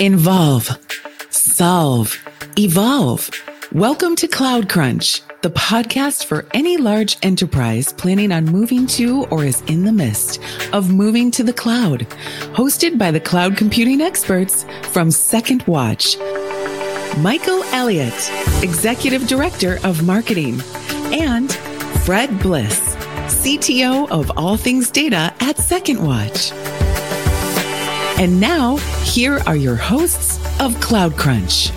Involve, solve, evolve. Welcome to Cloud Crunch, the podcast for any large enterprise planning on moving to or is in the midst of moving to the cloud. Hosted by the cloud computing experts from Second Watch. Michael Elliott, Executive Director of Marketing, and Fred Bliss, CTO of All Things Data at Second Watch. And now, here are your hosts of Cloud Crunch.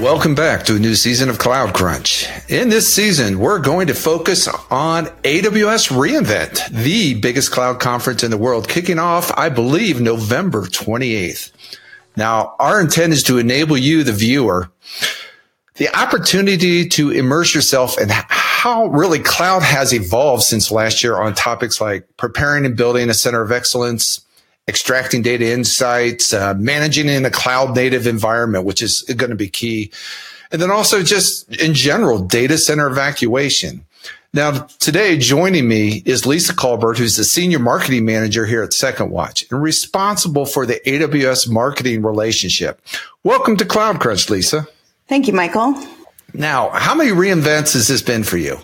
Welcome back to a new season of Cloud Crunch. In this season, we're going to focus on AWS reInvent, the biggest cloud conference in the world, kicking off, I believe, November 28th. Now, our intent is to enable you, the viewer, the opportunity to immerse yourself in how really cloud has evolved since last year on topics like preparing and building a center of excellence, extracting data insights, uh, managing in a cloud native environment, which is going to be key. And then also just in general, data center evacuation. Now, today joining me is Lisa Culbert, who's the senior marketing manager here at Second Watch and responsible for the AWS marketing relationship. Welcome to Cloud Crunch, Lisa. Thank you, Michael. Now, how many reinvents has this been for you?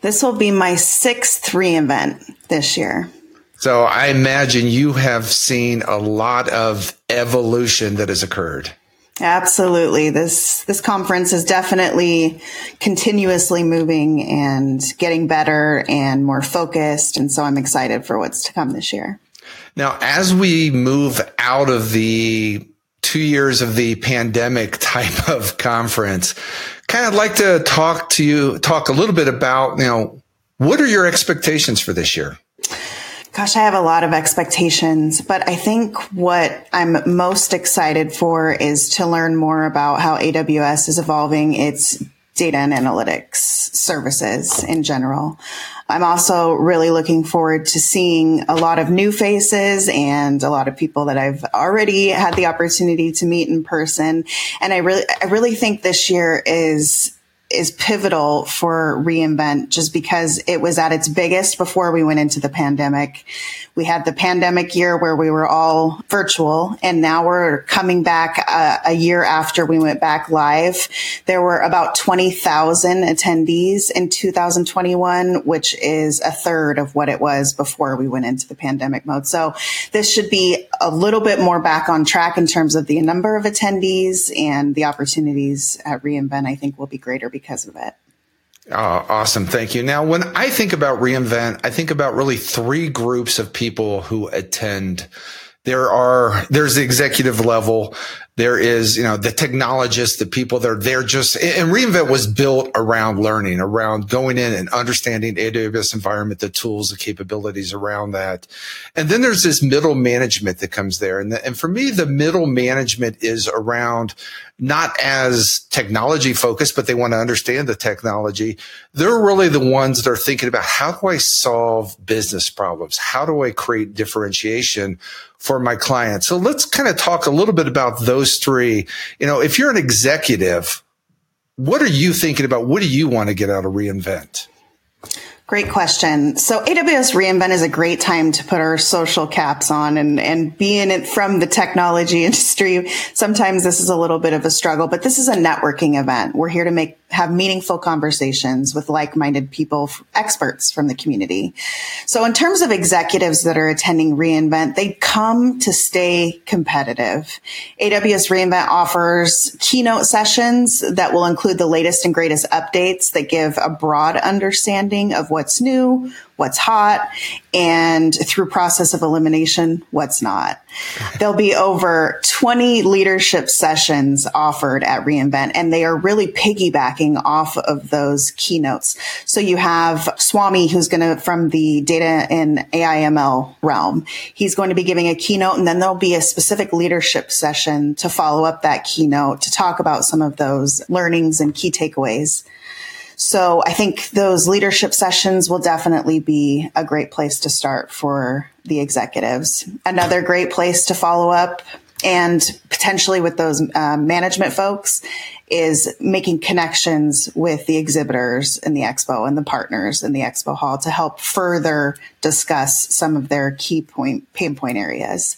This will be my sixth reinvent this year. So I imagine you have seen a lot of evolution that has occurred. Absolutely. This this conference is definitely continuously moving and getting better and more focused and so I'm excited for what's to come this year. Now, as we move out of the two years of the pandemic type of conference. Kind of like to talk to you, talk a little bit about, you know, what are your expectations for this year? Gosh, I have a lot of expectations, but I think what I'm most excited for is to learn more about how AWS is evolving its data and analytics services in general. I'm also really looking forward to seeing a lot of new faces and a lot of people that I've already had the opportunity to meet in person. And I really, I really think this year is is pivotal for reinvent just because it was at its biggest before we went into the pandemic. We had the pandemic year where we were all virtual and now we're coming back a, a year after we went back live. There were about 20,000 attendees in 2021, which is a third of what it was before we went into the pandemic mode. So this should be a little bit more back on track in terms of the number of attendees and the opportunities at reInvent, I think will be greater because of it. Oh, awesome. Thank you. Now, when I think about reInvent, I think about really three groups of people who attend. There are, there's the executive level. There is, you know, the technologists, the people that are there just, and reInvent was built around learning, around going in and understanding AWS environment, the tools, the capabilities around that. And then there's this middle management that comes there. And, the, and for me, the middle management is around not as technology focused, but they want to understand the technology. They're really the ones that are thinking about how do I solve business problems? How do I create differentiation for my clients? So let's kind of talk a little bit about those three. You know, if you're an executive, what are you thinking about? What do you want to get out of reInvent? Great question. So AWS reInvent is a great time to put our social caps on and, and be in it from the technology industry. Sometimes this is a little bit of a struggle, but this is a networking event. We're here to make have meaningful conversations with like-minded people, experts from the community. So in terms of executives that are attending reInvent, they come to stay competitive. AWS reInvent offers keynote sessions that will include the latest and greatest updates that give a broad understanding of what's new, what's hot, and through process of elimination, what's not. There'll be over 20 leadership sessions offered at reInvent, and they are really piggybacking off of those keynotes. So you have Swami, who's going to, from the data and AIML realm, he's going to be giving a keynote, and then there'll be a specific leadership session to follow up that keynote to talk about some of those learnings and key takeaways. So I think those leadership sessions will definitely be a great place to start for the executives. Another great place to follow up and potentially with those uh, management folks is making connections with the exhibitors in the expo and the partners in the expo hall to help further discuss some of their key point pain point areas.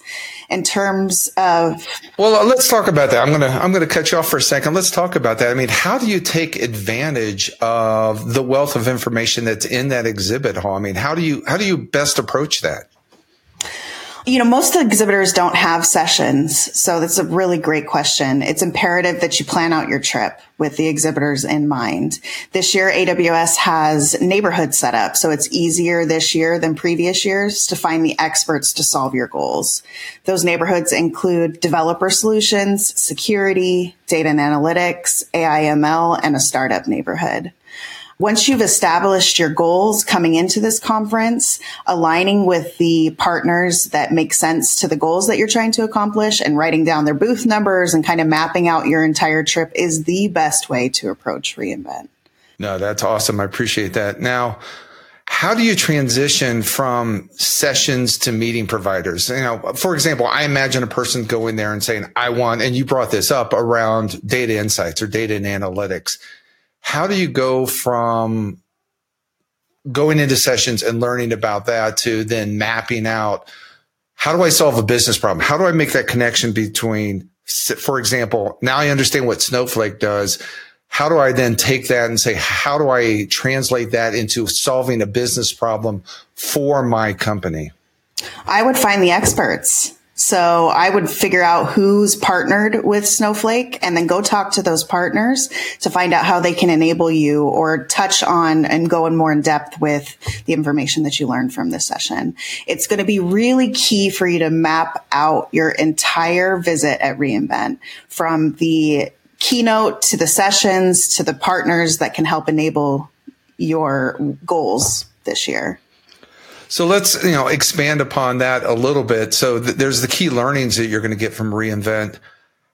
In terms of Well, uh, let's talk about that. I'm going to I'm going to cut you off for a second. Let's talk about that. I mean, how do you take advantage of the wealth of information that's in that exhibit hall? I mean, how do you how do you best approach that? You know, most exhibitors don't have sessions. So that's a really great question. It's imperative that you plan out your trip with the exhibitors in mind. This year, AWS has neighborhood set up. So it's easier this year than previous years to find the experts to solve your goals. Those neighborhoods include developer solutions, security, data and analytics, AIML, and a startup neighborhood. Once you've established your goals coming into this conference, aligning with the partners that make sense to the goals that you're trying to accomplish and writing down their booth numbers and kind of mapping out your entire trip is the best way to approach reInvent. No, that's awesome. I appreciate that. Now, how do you transition from sessions to meeting providers? You know, for example, I imagine a person going there and saying, I want, and you brought this up around data insights or data and analytics how do you go from going into sessions and learning about that to then mapping out how do I solve a business problem? How do I make that connection between, for example, now I understand what Snowflake does. How do I then take that and say, how do I translate that into solving a business problem for my company? I would find the experts. So I would figure out who's partnered with Snowflake and then go talk to those partners to find out how they can enable you or touch on and go in more in depth with the information that you learned from this session. It's going to be really key for you to map out your entire visit at reInvent from the keynote to the sessions to the partners that can help enable your goals this year. So let's, you know, expand upon that a little bit. So th- there's the key learnings that you're going to get from reInvent.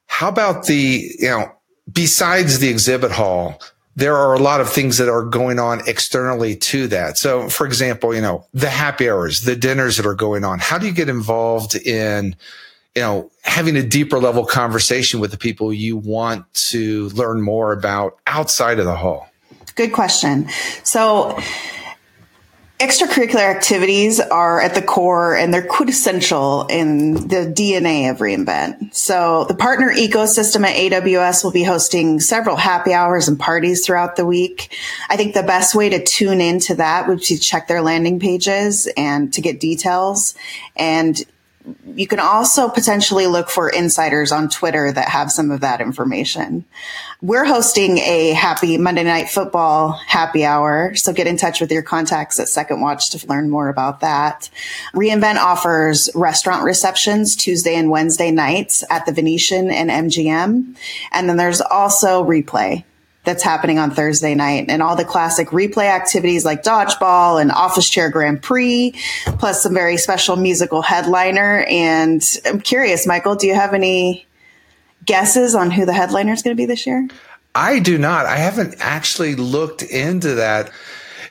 How about the, you know, besides the exhibit hall, there are a lot of things that are going on externally to that. So for example, you know, the happy hours, the dinners that are going on. How do you get involved in, you know, having a deeper level conversation with the people you want to learn more about outside of the hall? Good question. So, Extracurricular activities are at the core and they're quintessential in the DNA of reInvent. So the partner ecosystem at AWS will be hosting several happy hours and parties throughout the week. I think the best way to tune into that would be to check their landing pages and to get details. And you can also potentially look for insiders on Twitter that have some of that information. We're hosting a happy Monday night football happy hour. So get in touch with your contacts at Second Watch to learn more about that. reInvent offers restaurant receptions Tuesday and Wednesday nights at the Venetian and MGM. And then there's also replay that's happening on Thursday night and all the classic replay activities like dodgeball and office chair Grand Prix, plus some very special musical headliner. And I'm curious, Michael, do you have any guesses on who the headliner is going to be this year? I do not. I haven't actually looked into that.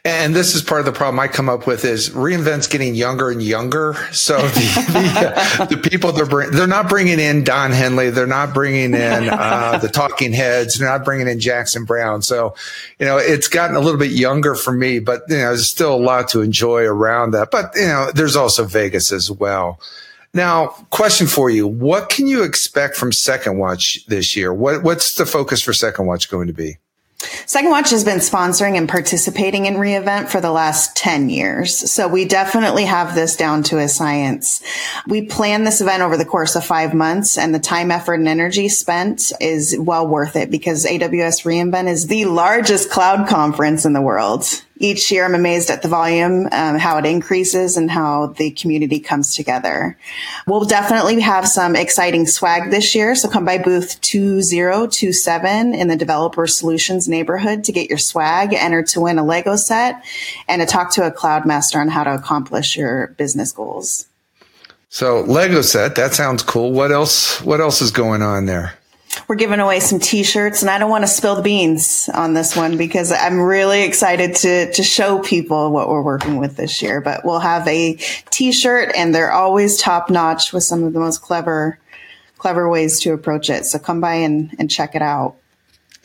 And this is part of the problem I come up with is reInvent's getting younger and younger. So the, the, uh, the people they're bring, they're not bringing in Don Henley. They're not bringing in uh, the talking heads. They're not bringing in Jackson Browne. So, you know, it's gotten a little bit younger for me, but you know, there's still a lot to enjoy around that. But, you know, there's also Vegas as well. Now, question for you. What can you expect from Second Watch this year? What, what's the focus for Second Watch going to be? Second Watch has been sponsoring and participating in reInvent for the last 10 years. So we definitely have this down to a science. We plan this event over the course of five months and the time, effort, and energy spent is well worth it because AWS reInvent is the largest cloud conference in the world each year I'm amazed at the volume, um, how it increases and how the community comes together. We'll definitely have some exciting swag this year. So come by booth 2027 in the developer solutions neighborhood to get your swag, enter to win a Lego set and to talk to a cloud master on how to accomplish your business goals. So Lego set, that sounds cool. What else, what else is going on there? We're giving away some t-shirts and I don't want to spill the beans on this one because I'm really excited to, to show people what we're working with this year, but we'll have a t-shirt and they're always top notch with some of the most clever, clever ways to approach it. So come by and, and check it out.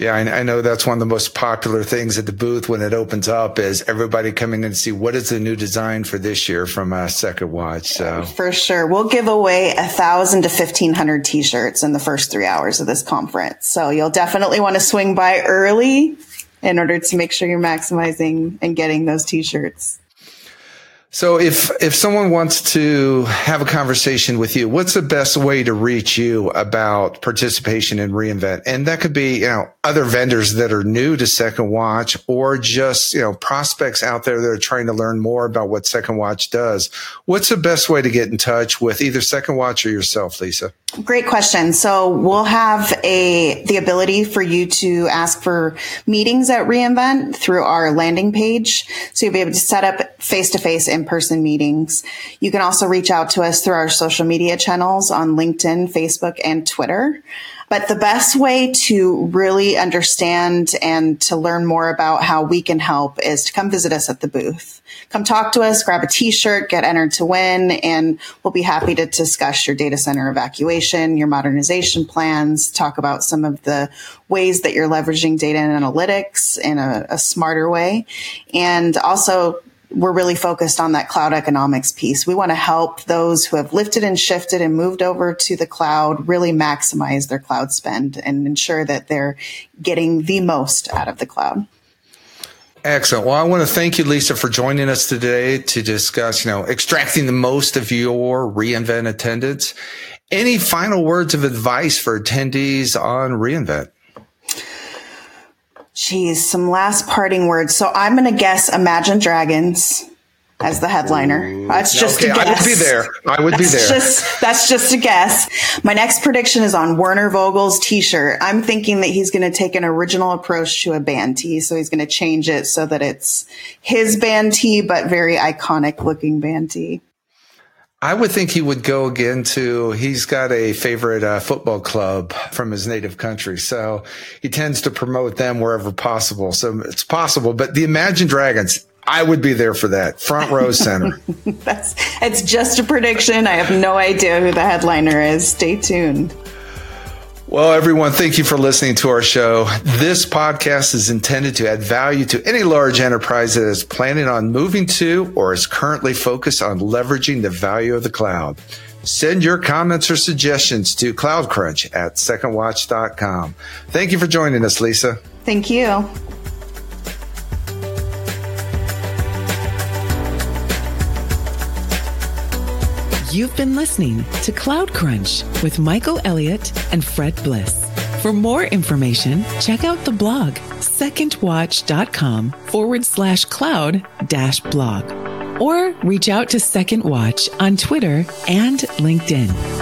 Yeah, I, I, know that's one of the most popular things at the booth when it opens up is everybody coming in to see what is the new design for this year from uh, Second Watch. So for sure, we'll give away a thousand to fifteen hundred t-shirts in the first three hours of this conference. So you'll definitely want to swing by early in order to make sure you're maximizing and getting those t-shirts. So if if someone wants to have a conversation with you, what's the best way to reach you about participation in reInvent? And that could be, you know, other vendors that are new to Second Watch or just, you know, prospects out there that are trying to learn more about what Second Watch does. What's the best way to get in touch with either Second Watch or yourself, Lisa? Great question. So we'll have a the ability for you to ask for meetings at reInvent through our landing page. So you'll be able to set up face-to-face in-person meetings. You can also reach out to us through our social media channels on LinkedIn, Facebook, and Twitter. But the best way to really understand and to learn more about how we can help is to come visit us at the booth. Come talk to us, grab a t-shirt, get entered to win, and we'll be happy to discuss your data center evacuation, your modernization plans, talk about some of the ways that you're leveraging data and analytics in a, a smarter way, and also we're really focused on that cloud economics piece. We want to help those who have lifted and shifted and moved over to the cloud really maximize their cloud spend and ensure that they're getting the most out of the cloud. Excellent. Well, I want to thank you, Lisa, for joining us today to discuss, you know, extracting the most of your reInvent attendance. Any final words of advice for attendees on reInvent? Geez, some last parting words. So I'm going to guess Imagine Dragons as the headliner. That's just okay, a guess. I would be there. I would that's be there. Just, that's just a guess. My next prediction is on Werner Vogels' t-shirt. I'm thinking that he's going to take an original approach to a band tee. So he's going to change it so that it's his band tee, but very iconic looking band tee. I would think he would go again to, he's got a favorite uh, football club from his native country. So he tends to promote them wherever possible. So it's possible, but the Imagine Dragons, I would be there for that front row center. That's, it's just a prediction. I have no idea who the headliner is. Stay tuned. Well, everyone, thank you for listening to our show. This podcast is intended to add value to any large enterprise that is planning on moving to or is currently focused on leveraging the value of the cloud. Send your comments or suggestions to cloudcrunch at secondwatch.com. Thank you for joining us, Lisa. Thank you. You've been listening to Cloud Crunch with Michael Elliott and Fred Bliss. For more information, check out the blog secondwatch.com forward slash cloud dash blog or reach out to Second Watch on Twitter and LinkedIn.